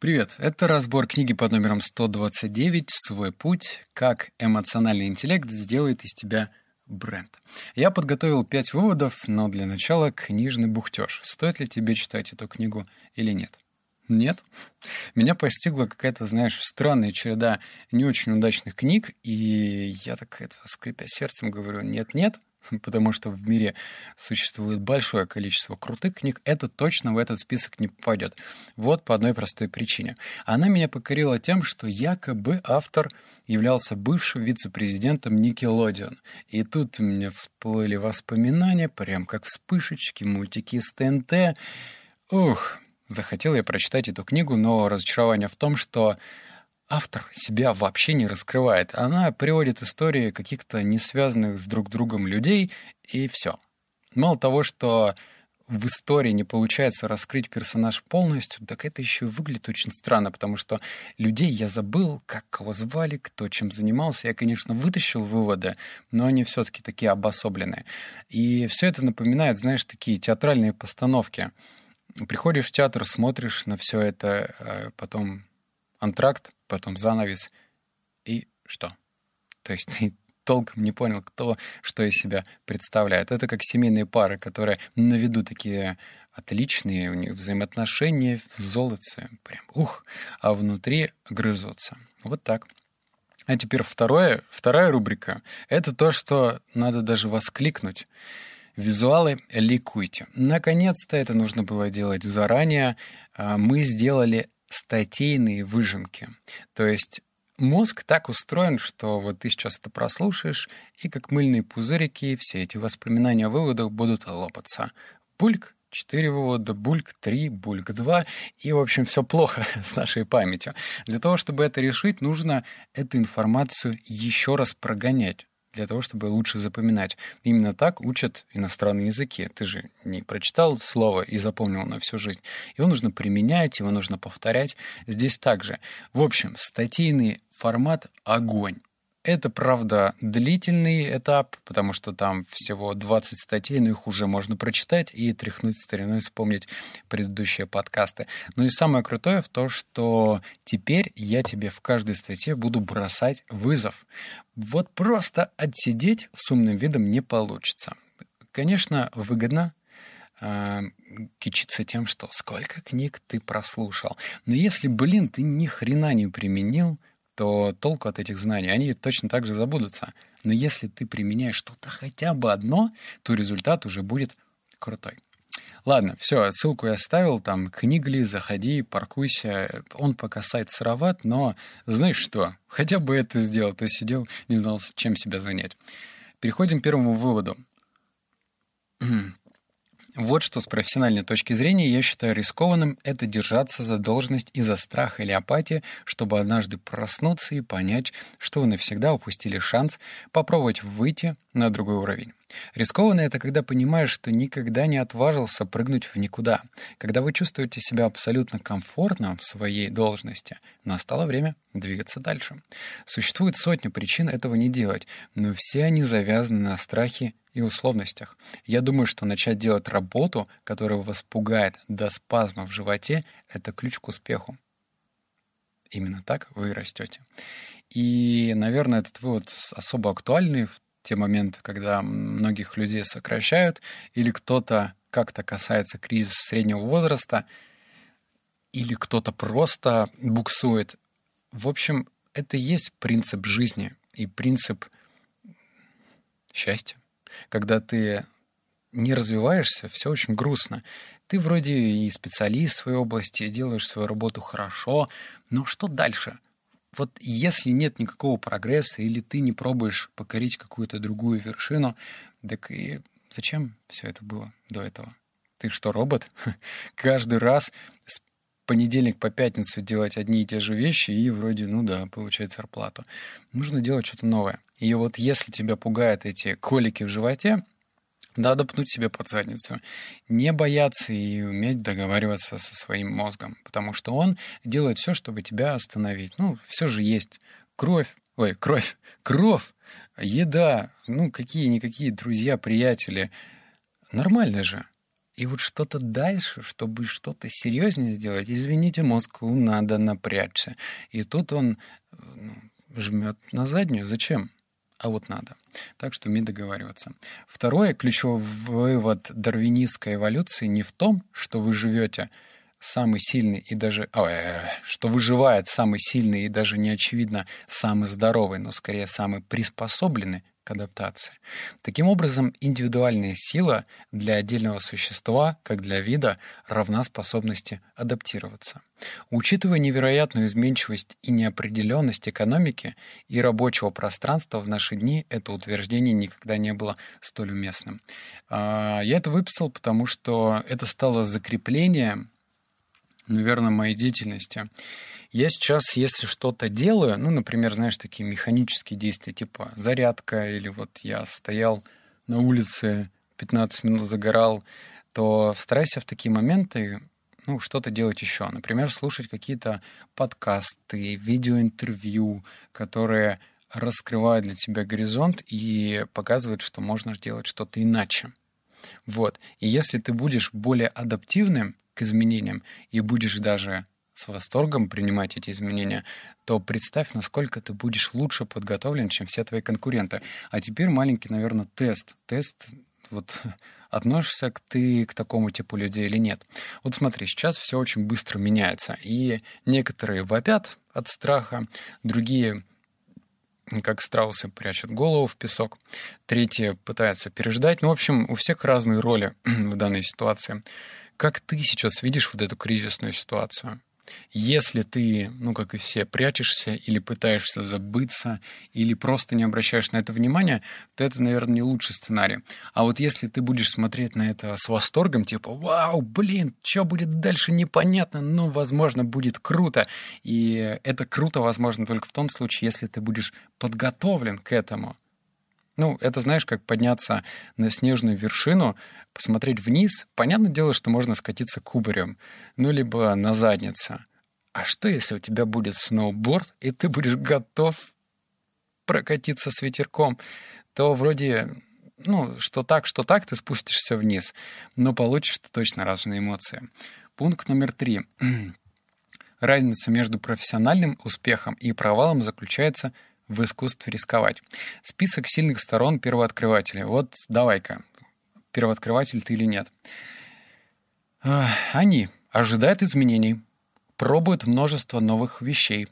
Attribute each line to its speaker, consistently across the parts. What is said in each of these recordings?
Speaker 1: Привет, это разбор книги под номером 129 «Свой путь. Как эмоциональный интеллект сделает из тебя бренд». Я подготовил пять выводов, но для начала книжный бухтеж. Стоит ли тебе читать эту книгу или нет? Нет. Меня постигла какая-то, знаешь, странная череда не очень удачных книг, и я так, это, скрипя сердцем, говорю, нет-нет, потому что в мире существует большое количество крутых книг, это точно в этот список не попадет. Вот по одной простой причине. Она меня покорила тем, что якобы автор являлся бывшим вице-президентом Никелодион. И тут у меня всплыли воспоминания, прям как вспышечки, мультики с ТНТ. Ух, захотел я прочитать эту книгу, но разочарование в том, что автор себя вообще не раскрывает. Она приводит истории каких-то не связанных с друг другом людей, и все. Мало того, что в истории не получается раскрыть персонаж полностью, так это еще и выглядит очень странно, потому что людей я забыл, как кого звали, кто чем занимался. Я, конечно, вытащил выводы, но они все-таки такие обособленные. И все это напоминает, знаешь, такие театральные постановки. Приходишь в театр, смотришь на все это, э, потом антракт, потом занавес, и что? То есть ты толком не понял, кто что из себя представляет. Это как семейные пары, которые на виду такие отличные, у них взаимоотношения в золоце, прям ух, а внутри грызутся. Вот так. А теперь второе, вторая рубрика — это то, что надо даже воскликнуть. Визуалы ликуйте. Наконец-то это нужно было делать заранее. А, мы сделали статейные выжимки. То есть мозг так устроен, что вот ты сейчас это прослушаешь, и как мыльные пузырики все эти воспоминания о выводах будут лопаться. Бульк, 4 вывода, бульк 3, бульк 2, и, в общем, все плохо с нашей памятью. Для того, чтобы это решить, нужно эту информацию еще раз прогонять для того, чтобы лучше запоминать. Именно так учат иностранные языки. Ты же не прочитал слово и запомнил на всю жизнь. Его нужно применять, его нужно повторять. Здесь также. В общем, статейный формат — огонь. Это, правда, длительный этап, потому что там всего 20 статей, но их уже можно прочитать и тряхнуть стариной, вспомнить предыдущие подкасты. Ну и самое крутое в том, что теперь я тебе в каждой статье буду бросать вызов. Вот просто отсидеть с умным видом не получится. Конечно, выгодно э, кичиться тем, что сколько книг ты прослушал. Но если, блин, ты ни хрена не применил, то толку от этих знаний, они точно так же забудутся. Но если ты применяешь что-то хотя бы одно, то результат уже будет крутой. Ладно, все, ссылку я оставил, там книгли, заходи, паркуйся. Он пока сайт сыроват, но знаешь что, хотя бы это сделал, то сидел, не знал, чем себя занять. Переходим к первому выводу. Вот что с профессиональной точки зрения я считаю рискованным — это держаться за должность из-за страха или апатии, чтобы однажды проснуться и понять, что вы навсегда упустили шанс попробовать выйти на другой уровень. Рискованно это когда понимаешь, что никогда не отважился прыгнуть в никуда. Когда вы чувствуете себя абсолютно комфортно в своей должности, настало время двигаться дальше. Существует сотни причин этого не делать, но все они завязаны на страхе и условностях. Я думаю, что начать делать работу, которая вас пугает до спазма в животе, это ключ к успеху. Именно так вы растете. И, наверное, этот вывод особо актуальный в те моменты, когда многих людей сокращают, или кто-то как-то касается кризиса среднего возраста, или кто-то просто буксует. В общем, это и есть принцип жизни и принцип счастья. Когда ты не развиваешься, все очень грустно. Ты вроде и специалист в своей области, делаешь свою работу хорошо, но что дальше? вот если нет никакого прогресса, или ты не пробуешь покорить какую-то другую вершину, так и зачем все это было до этого? Ты что, робот? Каждый раз с понедельник по пятницу делать одни и те же вещи и вроде, ну да, получать зарплату. Нужно делать что-то новое. И вот если тебя пугают эти колики в животе, надо пнуть себе под задницу. Не бояться и уметь договариваться со своим мозгом, потому что он делает все, чтобы тебя остановить. Ну, все же есть кровь, ой, кровь, кровь, еда, ну, какие-никакие друзья, приятели. Нормально же. И вот что-то дальше, чтобы что-то серьезнее сделать, извините, мозгу надо напрячься. И тут он ну, жмет на заднюю. Зачем? А вот надо. Так что уметь договариваться. Второе, ключевой вывод дарвинистской эволюции не в том, что вы живете самый сильный и даже... Ой, что выживает самый сильный и даже не очевидно самый здоровый, но скорее самый приспособленный адаптации. Таким образом, индивидуальная сила для отдельного существа, как для вида, равна способности адаптироваться. Учитывая невероятную изменчивость и неопределенность экономики и рабочего пространства в наши дни, это утверждение никогда не было столь уместным. А, я это выписал, потому что это стало закреплением, наверное, моей деятельности. Я сейчас, если что-то делаю, ну, например, знаешь, такие механические действия, типа зарядка, или вот я стоял на улице, 15 минут загорал, то старайся в такие моменты ну, что-то делать еще. Например, слушать какие-то подкасты, видеоинтервью, которые раскрывают для тебя горизонт и показывают, что можно делать что-то иначе. Вот. И если ты будешь более адаптивным к изменениям и будешь даже с восторгом принимать эти изменения, то представь, насколько ты будешь лучше подготовлен, чем все твои конкуренты. А теперь маленький, наверное, тест. Тест вот относишься к ты к такому типу людей или нет. Вот смотри, сейчас все очень быстро меняется, и некоторые вопят от страха, другие как страусы прячут голову в песок, третьи пытаются переждать. Ну, в общем, у всех разные роли в данной ситуации. Как ты сейчас видишь вот эту кризисную ситуацию? Если ты, ну, как и все, прячешься или пытаешься забыться, или просто не обращаешь на это внимания, то это, наверное, не лучший сценарий. А вот если ты будешь смотреть на это с восторгом, типа, вау, блин, что будет дальше, непонятно, но, возможно, будет круто. И это круто, возможно, только в том случае, если ты будешь подготовлен к этому. Ну, это знаешь, как подняться на снежную вершину, посмотреть вниз. Понятное дело, что можно скатиться кубарем, ну, либо на заднице. А что, если у тебя будет сноуборд, и ты будешь готов прокатиться с ветерком? То вроде, ну, что так, что так, ты спустишься вниз, но получишь ты точно разные эмоции. Пункт номер три. Разница между профессиональным успехом и провалом заключается искусстве рисковать. Список сильных сторон первооткрывателя. Вот давай-ка, первооткрыватель ты или нет. Они ожидают изменений, пробуют множество новых вещей,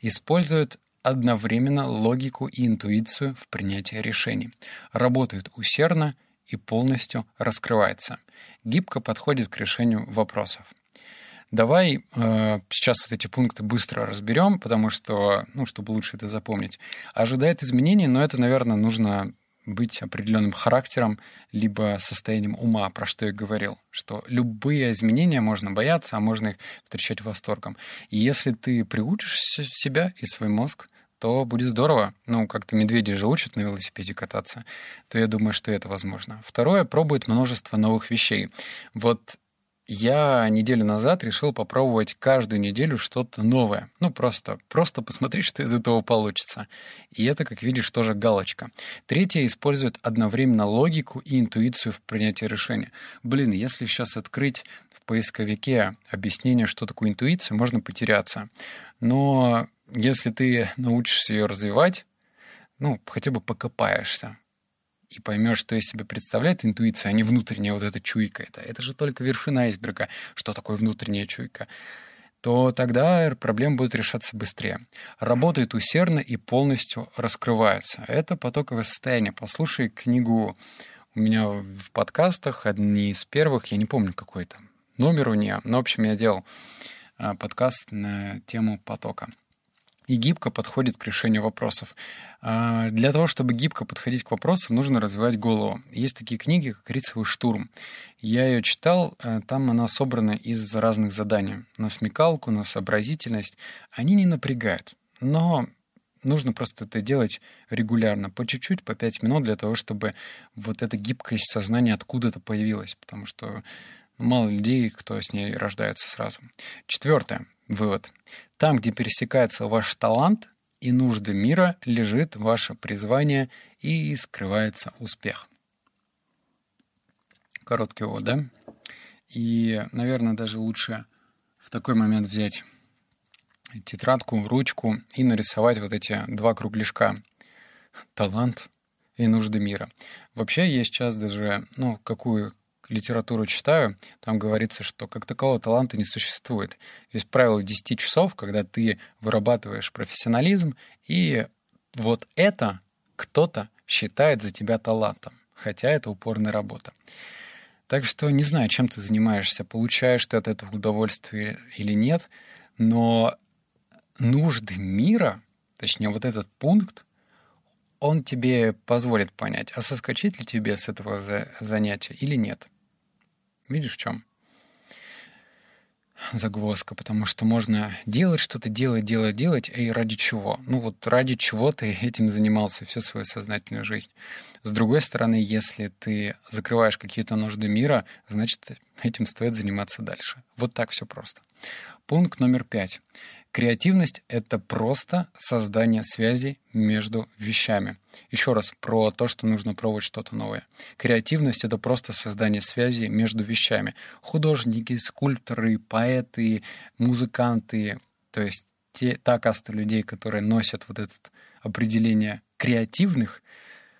Speaker 1: используют одновременно логику и интуицию в принятии решений, работают усердно и полностью раскрываются, гибко подходят к решению вопросов. Давай э, сейчас вот эти пункты быстро разберем, потому что, ну, чтобы лучше это запомнить. Ожидает изменений, но это, наверное, нужно быть определенным характером, либо состоянием ума, про что я говорил, что любые изменения можно бояться, а можно их встречать восторгом. И если ты приучишь себя и свой мозг, то будет здорово. Ну, как-то медведи же учат на велосипеде кататься, то я думаю, что это возможно. Второе, пробует множество новых вещей. Вот я неделю назад решил попробовать каждую неделю что-то новое. Ну, просто, просто посмотреть, что из этого получится. И это, как видишь, тоже галочка. Третье использует одновременно логику и интуицию в принятии решения. Блин, если сейчас открыть в поисковике объяснение, что такое интуиция, можно потеряться. Но если ты научишься ее развивать, ну, хотя бы покопаешься, и поймешь, что из себя представляет интуиция, а не внутренняя вот эта чуйка. Это, это же только вершина айсберга. Что такое внутренняя чуйка? то тогда проблемы будут решаться быстрее. Работают усердно и полностью раскрываются. Это потоковое состояние. Послушай книгу у меня в подкастах, одни из первых, я не помню какой там номер у нее, но, в общем, я делал а, подкаст на тему потока и гибко подходит к решению вопросов. А, для того, чтобы гибко подходить к вопросам, нужно развивать голову. Есть такие книги, как «Рицевый штурм». Я ее читал, а, там она собрана из разных заданий. На смекалку, на сообразительность. Они не напрягают, но нужно просто это делать регулярно, по чуть-чуть, по пять минут, для того, чтобы вот эта гибкость сознания откуда-то появилась, потому что мало людей, кто с ней рождается сразу. Четвертое. Вывод. Там, где пересекается ваш талант и нужды мира, лежит ваше призвание и скрывается успех. Короткий вот, да? И, наверное, даже лучше в такой момент взять тетрадку, ручку и нарисовать вот эти два кругляшка. Талант и нужды мира. Вообще, я сейчас даже, ну, какую литературу читаю, там говорится, что как такового таланта не существует. Есть правило 10 часов, когда ты вырабатываешь профессионализм, и вот это кто-то считает за тебя талантом, хотя это упорная работа. Так что не знаю, чем ты занимаешься, получаешь ты от этого удовольствие или нет, но нужды мира, точнее вот этот пункт, он тебе позволит понять, а соскочить ли тебе с этого за занятия или нет. Видишь, в чем? загвоздка, потому что можно делать что-то, делать, делать, делать, и ради чего? Ну вот ради чего ты этим занимался всю свою сознательную жизнь. С другой стороны, если ты закрываешь какие-то нужды мира, значит, этим стоит заниматься дальше. Вот так все просто. Пункт номер пять. Креативность — это просто создание связей между вещами. Еще раз про то, что нужно пробовать что-то новое. Креативность — это просто создание связей между вещами. Художники, скульпторы, поэты, музыканты, то есть те, та каста людей, которые носят вот это определение креативных,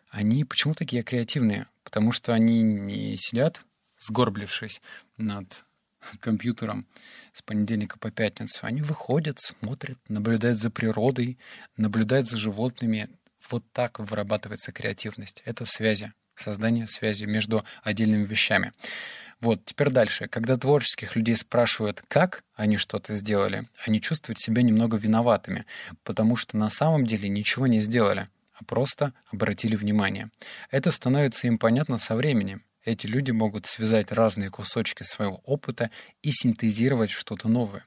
Speaker 1: они почему такие креативные? Потому что они не сидят, сгорблившись над компьютером с понедельника по пятницу. Они выходят, смотрят, наблюдают за природой, наблюдают за животными. Вот так вырабатывается креативность. Это связи, создание связи между отдельными вещами. Вот, теперь дальше. Когда творческих людей спрашивают, как они что-то сделали, они чувствуют себя немного виноватыми, потому что на самом деле ничего не сделали, а просто обратили внимание. Это становится им понятно со временем. Эти люди могут связать разные кусочки своего опыта и синтезировать что-то новое.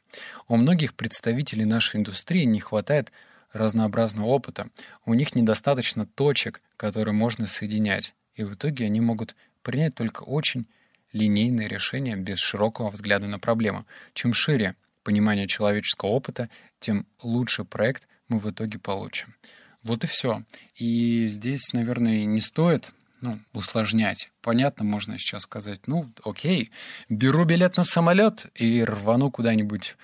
Speaker 1: У многих представителей нашей индустрии не хватает разнообразного опыта. У них недостаточно точек, которые можно соединять. И в итоге они могут принять только очень линейные решения без широкого взгляда на проблему. Чем шире понимание человеческого опыта, тем лучше проект мы в итоге получим. Вот и все. И здесь, наверное, не стоит ну, усложнять. Понятно, можно сейчас сказать, ну, окей, беру билет на самолет и рвану куда-нибудь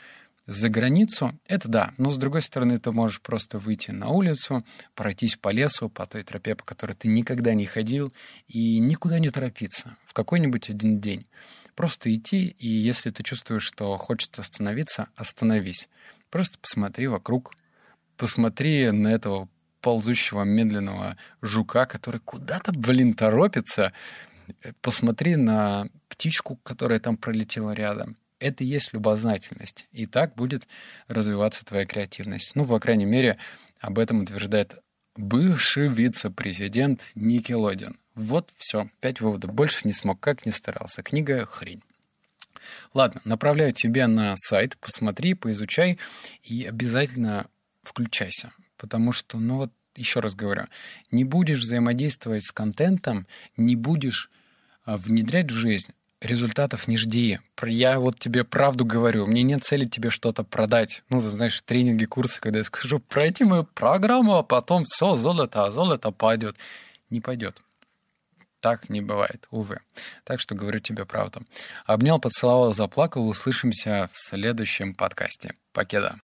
Speaker 1: за границу, это да. Но, с другой стороны, ты можешь просто выйти на улицу, пройтись по лесу, по той тропе, по которой ты никогда не ходил, и никуда не торопиться в какой-нибудь один день. Просто идти, и если ты чувствуешь, что хочется остановиться, остановись. Просто посмотри вокруг, посмотри на этого ползущего медленного жука, который куда-то, блин, торопится. Посмотри на птичку, которая там пролетела рядом. Это и есть любознательность. И так будет развиваться твоя креативность. Ну, по крайней мере, об этом утверждает бывший вице-президент Никелодин. Вот все, пять выводов. Больше не смог, как не старался. Книга хрень. Ладно, направляю тебя на сайт, посмотри, поизучай и обязательно включайся. Потому что, ну вот, еще раз говорю, не будешь взаимодействовать с контентом, не будешь а, внедрять в жизнь, результатов не жди. Я вот тебе правду говорю, мне нет цели тебе что-то продать. Ну, знаешь, тренинги, курсы, когда я скажу, пройти мою программу, а потом все, золото, а золото пойдет. Не пойдет. Так не бывает, увы. Так что говорю тебе правду. Обнял, поцеловал, заплакал. Услышимся в следующем подкасте. Покеда.